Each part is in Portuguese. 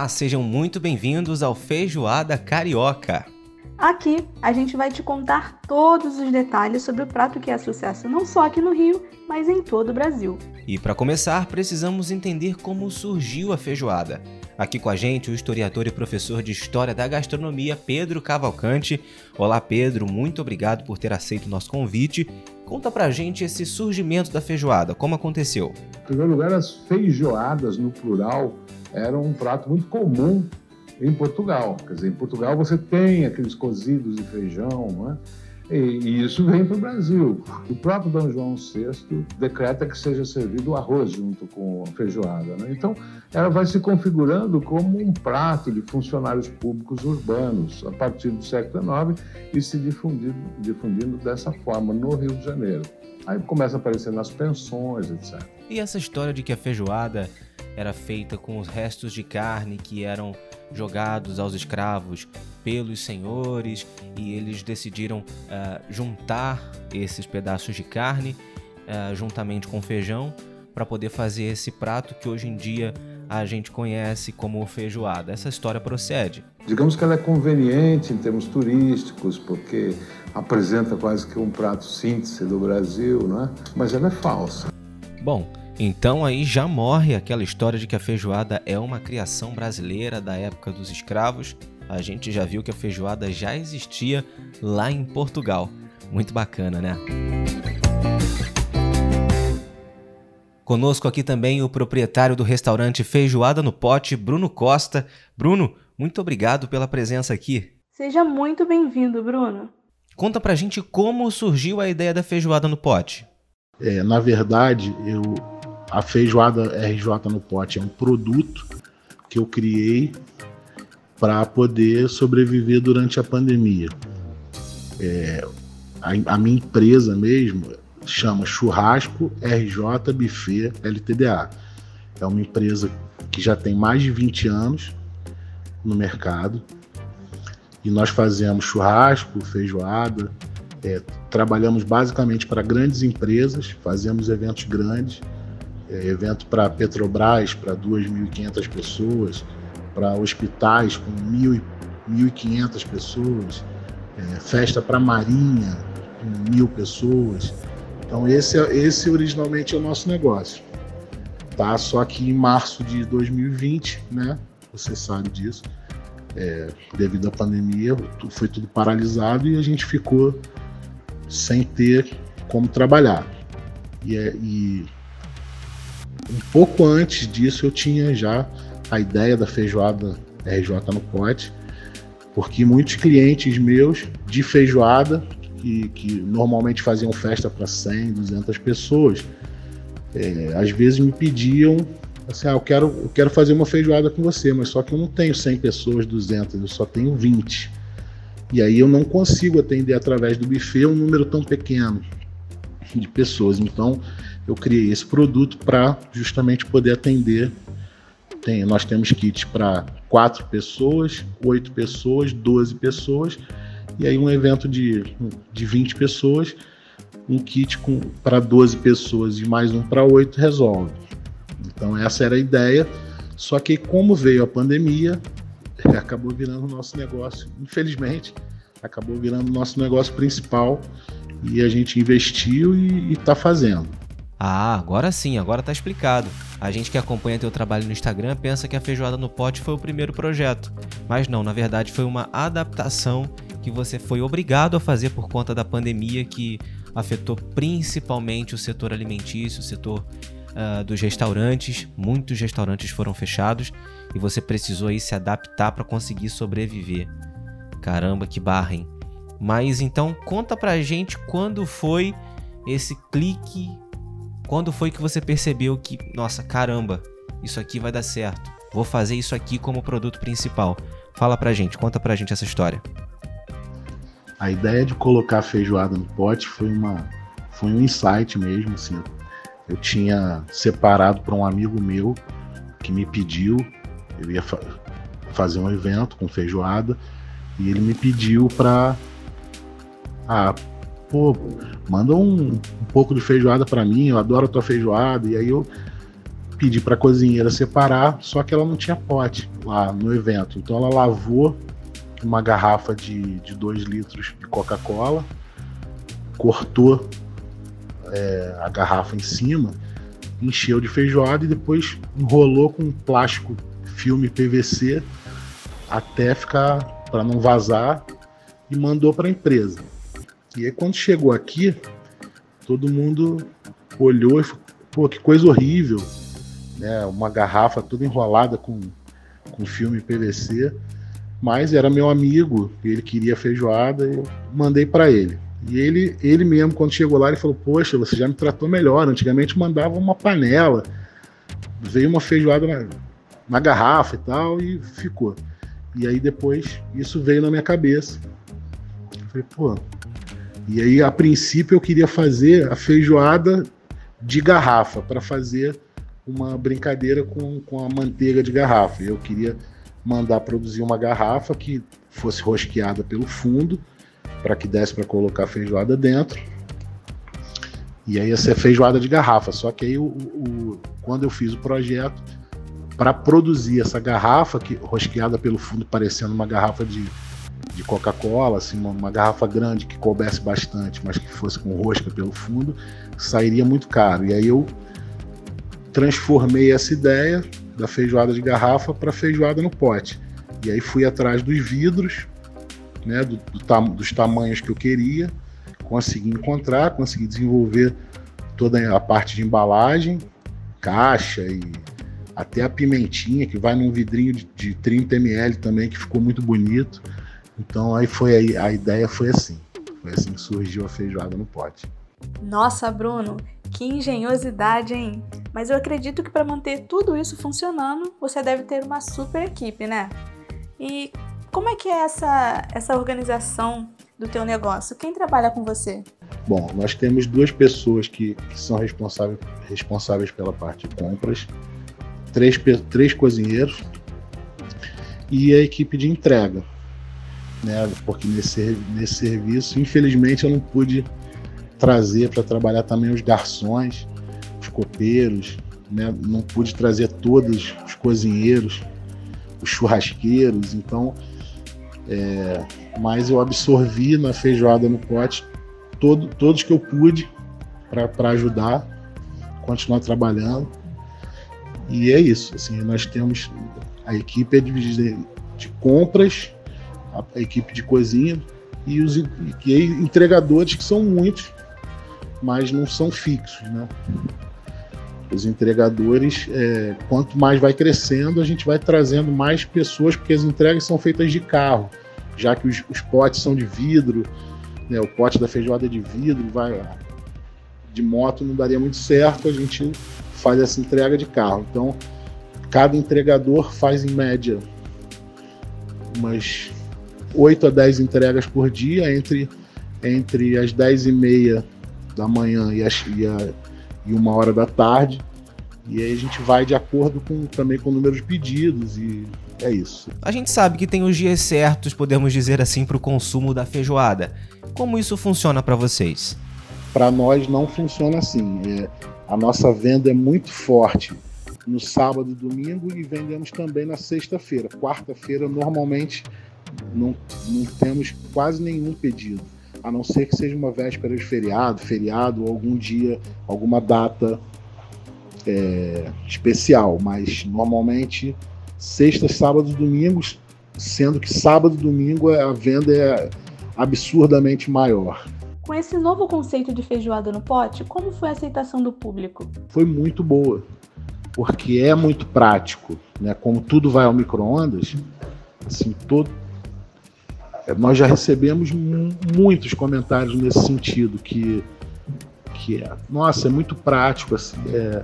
Olá, sejam muito bem-vindos ao Feijoada Carioca. Aqui a gente vai te contar todos os detalhes sobre o prato que é sucesso não só aqui no Rio, mas em todo o Brasil. E para começar, precisamos entender como surgiu a feijoada. Aqui com a gente o historiador e professor de História da Gastronomia, Pedro Cavalcante. Olá, Pedro, muito obrigado por ter aceito o nosso convite. Conta pra gente esse surgimento da feijoada, como aconteceu? Em primeiro lugar, as feijoadas no plural eram um prato muito comum em Portugal. Quer dizer, em Portugal você tem aqueles cozidos de feijão, né? E, isso vem para o Brasil. O próprio Dom João VI decreta que seja servido o arroz junto com a feijoada. Né? Então, ela vai se configurando como um prato de funcionários públicos urbanos a partir do século XIX e se difundindo, difundindo dessa forma no Rio de Janeiro. Aí começa a aparecer nas pensões, etc. E essa história de que a feijoada era feita com os restos de carne que eram jogados aos escravos pelos senhores e eles decidiram uh, juntar esses pedaços de carne uh, juntamente com feijão para poder fazer esse prato que hoje em dia a gente conhece como feijoada. Essa história procede. Digamos que ela é conveniente em termos turísticos, porque apresenta quase que um prato síntese do Brasil, não é? mas ela é falsa. Bom, então aí já morre aquela história de que a feijoada é uma criação brasileira da época dos escravos. A gente já viu que a feijoada já existia lá em Portugal. Muito bacana, né? Conosco aqui também o proprietário do restaurante Feijoada no Pote, Bruno Costa. Bruno, muito obrigado pela presença aqui. Seja muito bem-vindo, Bruno. Conta pra gente como surgiu a ideia da feijoada no pote. É, na verdade, eu a feijoada RJ no pote é um produto que eu criei para poder sobreviver durante a pandemia. É, a, a, minha empresa mesmo chama Churrasco RJ Buffet LTDA. É uma empresa que já tem mais de 20 anos no mercado e nós fazemos churrasco, feijoada, é, trabalhamos basicamente para grandes empresas, fazemos eventos grandes é, evento para Petrobras, para 2.500 pessoas, para hospitais com 1.500 pessoas, é, festa para Marinha com mil pessoas. Então esse, esse originalmente é o nosso negócio. Tá? Só que em março de 2020, né, você sabe disso, é, devido à pandemia, foi tudo paralisado e a gente ficou sem ter como trabalhar. E, é, e um pouco antes disso eu tinha já a ideia da feijoada RJ no pote, porque muitos clientes meus de feijoada, que, que normalmente faziam festa para 100, 200 pessoas, é, às vezes me pediam assim, ah, eu quero, eu quero fazer uma feijoada com você, mas só que eu não tenho 100 pessoas, 200, eu só tenho 20. E aí eu não consigo atender através do buffet um número tão pequeno de pessoas. Então eu criei esse produto para justamente poder atender. Tem, nós temos kits para quatro pessoas, oito pessoas, 12 pessoas, e aí um evento de, de 20 pessoas, um kit para 12 pessoas e mais um para oito resolve. Então essa era a ideia. Só que como veio a pandemia, acabou virando o nosso negócio, infelizmente, acabou virando o nosso negócio principal e a gente investiu e está fazendo. Ah, agora sim, agora tá explicado. A gente que acompanha teu trabalho no Instagram pensa que a Feijoada no Pote foi o primeiro projeto. Mas não, na verdade foi uma adaptação que você foi obrigado a fazer por conta da pandemia que afetou principalmente o setor alimentício, o setor uh, dos restaurantes. Muitos restaurantes foram fechados e você precisou aí se adaptar para conseguir sobreviver. Caramba, que barra, hein? Mas então conta pra gente quando foi esse clique quando foi que você percebeu que, nossa, caramba, isso aqui vai dar certo? Vou fazer isso aqui como produto principal. Fala pra gente, conta pra gente essa história. A ideia de colocar feijoada no pote foi uma foi um insight mesmo, assim. Eu tinha separado para um amigo meu que me pediu, eu ia fa fazer um evento com feijoada e ele me pediu para ah, pô, manda um, um pouco de feijoada para mim, eu adoro a tua feijoada. E aí eu pedi para a cozinheira separar, só que ela não tinha pote lá no evento. Então ela lavou uma garrafa de 2 litros de Coca-Cola, cortou é, a garrafa em cima, encheu de feijoada e depois enrolou com plástico filme PVC até ficar para não vazar e mandou para a empresa. E aí quando chegou aqui, todo mundo olhou e falou, pô, que coisa horrível, né? Uma garrafa toda enrolada com, com filme PVC, mas era meu amigo, ele queria feijoada eu mandei para ele. E ele, ele mesmo, quando chegou lá, ele falou: Poxa, você já me tratou melhor. Antigamente mandava uma panela, veio uma feijoada na, na garrafa e tal, e ficou. E aí depois isso veio na minha cabeça. Eu falei, pô. E aí, a princípio, eu queria fazer a feijoada de garrafa, para fazer uma brincadeira com, com a manteiga de garrafa. Eu queria mandar produzir uma garrafa que fosse rosqueada pelo fundo para que desse para colocar feijoada dentro. E aí ia ser feijoada de garrafa. Só que aí, o, o quando eu fiz o projeto, para produzir essa garrafa, que rosqueada pelo fundo, parecendo uma garrafa de, de Coca-Cola, assim, uma, uma, garrafa grande que coubesse bastante, mas que fosse com rosca pelo fundo, sairia muito caro. E aí eu transformei essa ideia da feijoada de garrafa para feijoada no pote. E aí fui atrás dos vidros, né, do, do tam, dos tamanhos que eu queria, consegui encontrar, consegui desenvolver toda a parte de embalagem, caixa e até a pimentinha que vai num vidrinho de, de 30 ml também que ficou muito bonito. Então aí foi aí, a ideia foi assim. Foi assim que surgiu a feijoada no pote. Nossa, Bruno, que engenhosidade, hein? Mas eu acredito que para manter tudo isso funcionando, você deve ter uma super equipe, né? E como é que é essa, essa organização do teu negócio? Quem trabalha com você? Bom, nós temos duas pessoas que, que são responsáveis, responsáveis pela parte de compras, três, três cozinheiros e a equipe de entrega. Né? Porque nesse, nesse serviço, infelizmente, eu não pude trazer para trabalhar também os garçons, os copeiros, né? não pude trazer todos os cozinheiros, os churrasqueiros, então é, mas eu absorvi na feijoada no pote todo, todos que eu pude para ajudar, continuar trabalhando. E é isso. Assim, nós temos a equipe é dividida de compras, a, a equipe de cozinha e os e entregadores que são muitos, mas não são fixos, né? Os entregadores, é, quanto mais vai crescendo, a gente vai trazendo mais pessoas, porque as entregas são feitas de carro já que os, os potes são de vidro, né, o pote da feijoada é de vidro, vai de moto não daria muito certo, a gente faz essa entrega de carro. Então, cada entregador faz em média umas 8 a 10 entregas por dia, entre, entre as 10 e meia da manhã e, as, e, a, e uma hora da tarde. E aí a gente vai de acordo com também com o número de pedidos e é isso. A gente sabe que tem os dias certos, podemos dizer assim, para o consumo da feijoada. Como isso funciona para vocês? Para nós não funciona assim. É, a nossa venda é muito forte no sábado e domingo e vendemos também na sexta-feira. Quarta-feira, normalmente, não, não temos quase nenhum pedido, a não ser que seja uma véspera de feriado, feriado ou algum dia, alguma data é, especial, mas normalmente sextas, sábados, domingos, sendo que sábado e domingo a venda é absurdamente maior. Com esse novo conceito de feijoada no pote, como foi a aceitação do público? Foi muito boa, porque é muito prático, né? Como tudo vai ao micro-ondas, assim, todo é, nós já recebemos muitos comentários nesse sentido que que é, nossa, é muito prático, assim, é,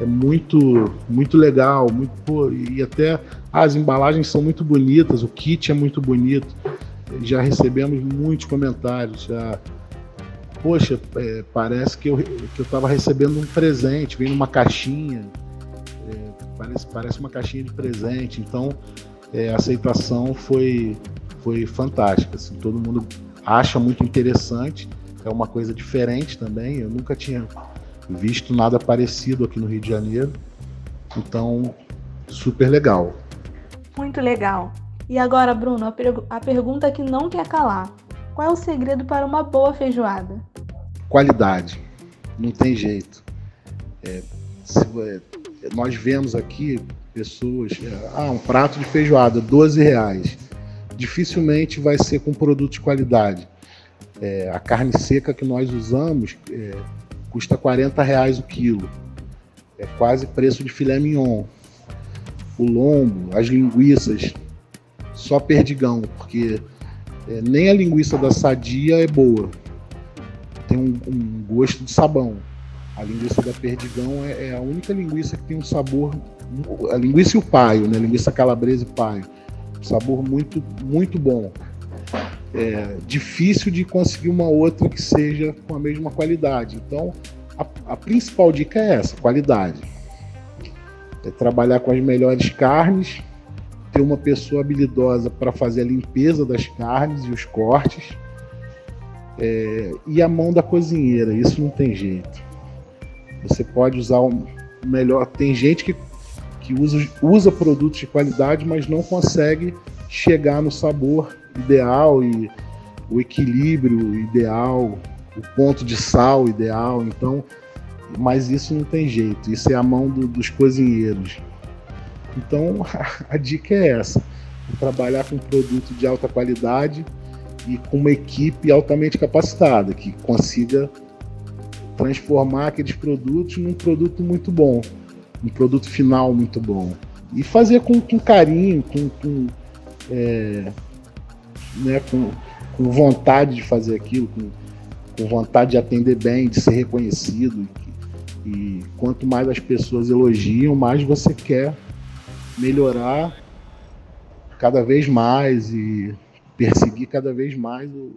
é muito muito legal, muito pô, e até as embalagens são muito bonitas, o kit é muito bonito. Já recebemos muitos comentários, já poxa, é, parece que eu que eu estava recebendo um presente, vem numa caixinha, é, parece parece uma caixinha de presente. Então é, a aceitação foi foi fantástica, assim, todo mundo acha muito interessante, é uma coisa diferente também. Eu nunca tinha visto nada parecido aqui no Rio de Janeiro. Então, super legal. Muito legal. E agora, Bruno, a, a pergunta que não quer calar: qual é o segredo para uma boa feijoada? Qualidade. Não tem jeito. É, se, é, nós vemos aqui pessoas, é, ah, um prato de feijoada, 12 reais. Dificilmente vai ser com produto de qualidade. É, a carne seca que nós usamos é, custa 40 reais o quilo. É quase preço de filé mignon. O lombo, as linguiças, só perdigão, porque é, nem a linguiça da sadia é boa. Tem um, um gosto de sabão. A linguiça da perdigão é, é, a única linguiça que tem um sabor. A linguiça e o paio, né? Linguiça calabresa e paio. Sabor muito, muito bom. É difícil de conseguir uma outra que seja com a mesma qualidade. Então, a, a principal dica é essa: qualidade. É trabalhar com as melhores carnes, ter uma pessoa habilidosa para fazer a limpeza das carnes e os cortes. É, e a mão da cozinheira, isso não tem jeito. Você pode usar o melhor. Tem gente que, que usa, usa produtos de qualidade, mas não consegue chegar no sabor ideal e o equilíbrio ideal, o ponto de sal ideal. Então, mas isso não tem jeito. Isso é a mão do, dos cozinheiros. Então a dica é essa: trabalhar com produto de alta qualidade e com uma equipe altamente capacitada que consiga transformar aqueles produtos num produto muito bom, um produto final muito bom. E fazer com, com carinho, com, com, é, né, com, com, vontade de fazer aquilo, com, com, vontade de atender bem, de ser reconhecido. E, e quanto mais as pessoas elogiam, mais você quer melhorar cada vez mais e perseguir cada vez mais o,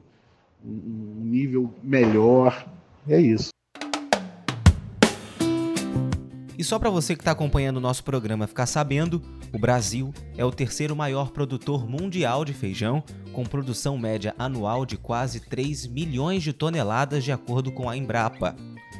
um nível melhor. É isso. E só para você que está acompanhando o nosso programa ficar sabendo, o Brasil é o terceiro maior produtor mundial de feijão, com produção média anual de quase 3 milhões de toneladas, de acordo com a Embrapa.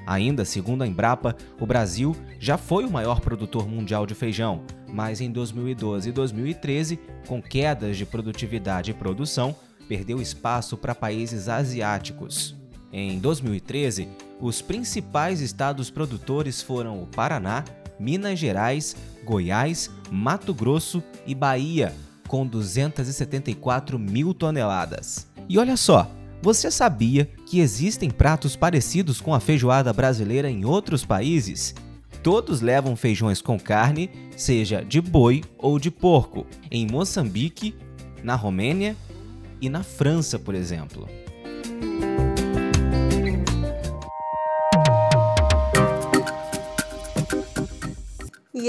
Ainda segundo a Embrapa, o Brasil já foi o maior produtor mundial de feijão, mas em 2012 e 2013, com quedas de produtividade e produção, perdeu espaço para países asiáticos. Em 2013, os principais estados produtores foram o Paraná, Minas Gerais, Goiás, Mato Grosso e Bahia, com 274 mil toneladas. E olha só, você sabia que existem pratos parecidos com a feijoada brasileira em outros países? Todos levam feijões com carne, seja de boi ou de porco, em Moçambique, na Romênia e na França, por exemplo.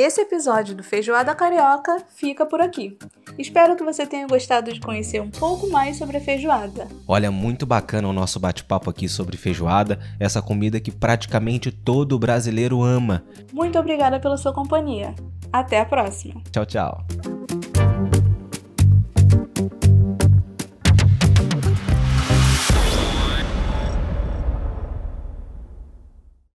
E esse episódio do Feijoada Carioca fica por aqui. Espero que você tenha gostado de conhecer um pouco mais sobre a feijoada. Olha, muito bacana o nosso bate-papo aqui sobre feijoada, essa comida que praticamente todo brasileiro ama. Muito obrigada pela sua companhia. Até a próxima. Tchau, tchau.